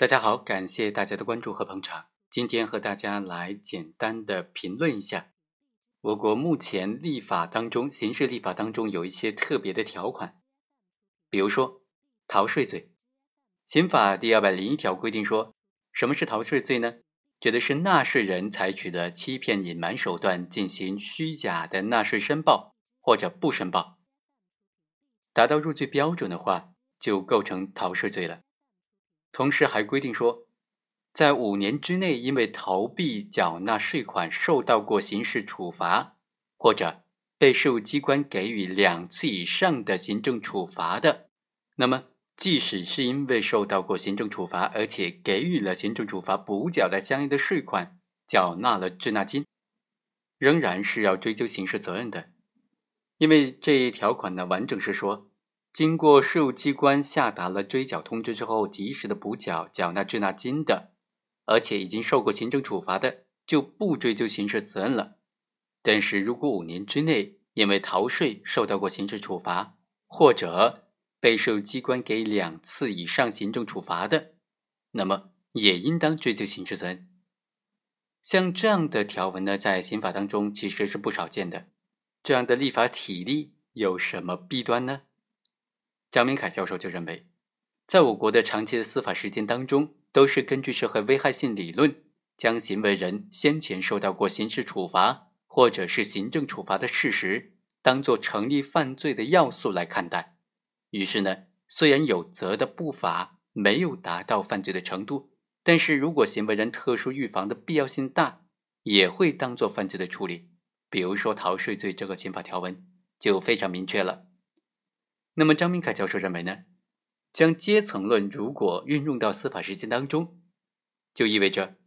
大家好，感谢大家的关注和捧场。今天和大家来简单的评论一下，我国目前立法当中，刑事立法当中有一些特别的条款，比如说逃税罪。刑法第二百零一条规定说，什么是逃税罪呢？指的是纳税人采取的欺骗、隐瞒手段进行虚假的纳税申报或者不申报，达到入罪标准的话，就构成逃税罪了。同时还规定说，在五年之内因为逃避缴纳税款受到过刑事处罚，或者被税务机关给予两次以上的行政处罚的，那么。即使是因为受到过行政处罚，而且给予了行政处罚补缴的相应的税款，缴纳了滞纳金，仍然是要追究刑事责任的。因为这一条款呢，完整是说，经过税务机关下达了追缴通知之后，及时的补缴缴纳滞纳金的，而且已经受过行政处罚的，就不追究刑事责任了。但是如果五年之内因为逃税受到过刑事处罚，或者被税务机关给两次以上行政处罚的，那么也应当追究刑事责任。像这样的条文呢，在刑法当中其实是不少见的。这样的立法体例有什么弊端呢？张明凯教授就认为，在我国的长期的司法实践当中，都是根据社会危害性理论，将行为人先前受到过刑事处罚或者是行政处罚的事实，当做成立犯罪的要素来看待。于是呢，虽然有责的不法没有达到犯罪的程度，但是如果行为人特殊预防的必要性大，也会当做犯罪的处理。比如说逃税罪这个刑法条文就非常明确了。那么张明凯教授认为呢，将阶层论如果运用到司法实践当中，就意味着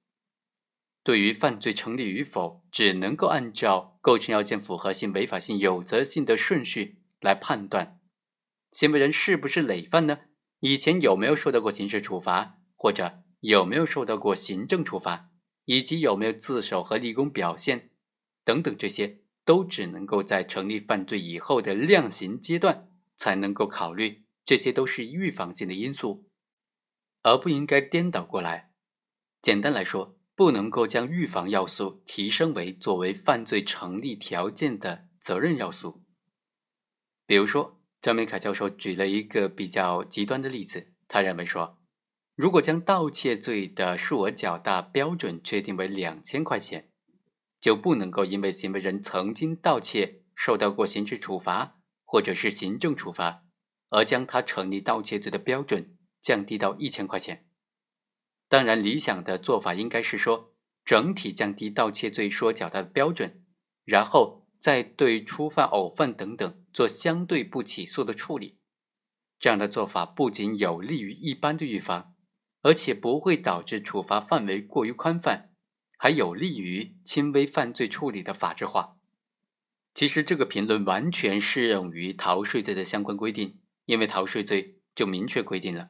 对于犯罪成立与否，只能够按照构成要件符合性、违法性、有责性的顺序来判断。行为人是不是累犯呢？以前有没有受到过刑事处罚，或者有没有受到过行政处罚，以及有没有自首和立功表现等等，这些都只能够在成立犯罪以后的量刑阶段才能够考虑。这些都是预防性的因素，而不应该颠倒过来。简单来说，不能够将预防要素提升为作为犯罪成立条件的责任要素。比如说。张明凯教授举了一个比较极端的例子，他认为说，如果将盗窃罪的数额较大标准确定为两千块钱，就不能够因为行为人曾经盗窃受到过刑事处罚或者是行政处罚，而将他成立盗窃罪的标准降低到一千块钱。当然，理想的做法应该是说，整体降低盗窃罪数额较大的标准，然后。再对初犯、偶犯等等做相对不起诉的处理，这样的做法不仅有利于一般的预防，而且不会导致处罚范围过于宽泛，还有利于轻微犯罪处理的法制化。其实这个评论完全适用于逃税罪的相关规定，因为逃税罪就明确规定了，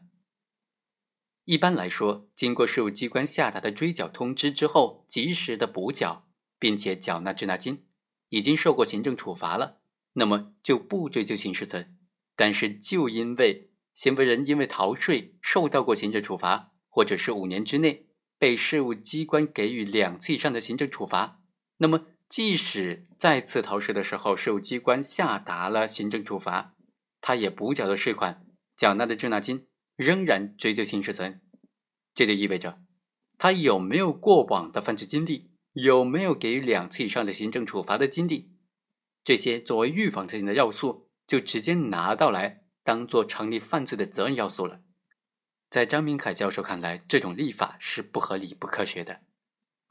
一般来说，经过税务机关下达的追缴通知之后，及时的补缴，并且缴纳滞纳金。已经受过行政处罚了，那么就不追究刑事责任。但是，就因为行为人因为逃税受到过行政处罚，或者是五年之内被税务机关给予两次以上的行政处罚，那么即使再次逃税的时候，税务机关下达了行政处罚，他也补缴了税款，缴纳的滞纳金，仍然追究刑事责任。这就意味着，他有没有过往的犯罪经历？有没有给予两次以上的行政处罚的经历？这些作为预防性的要素，就直接拿到来当做成立犯罪的责任要素了。在张明凯教授看来，这种立法是不合理、不科学的。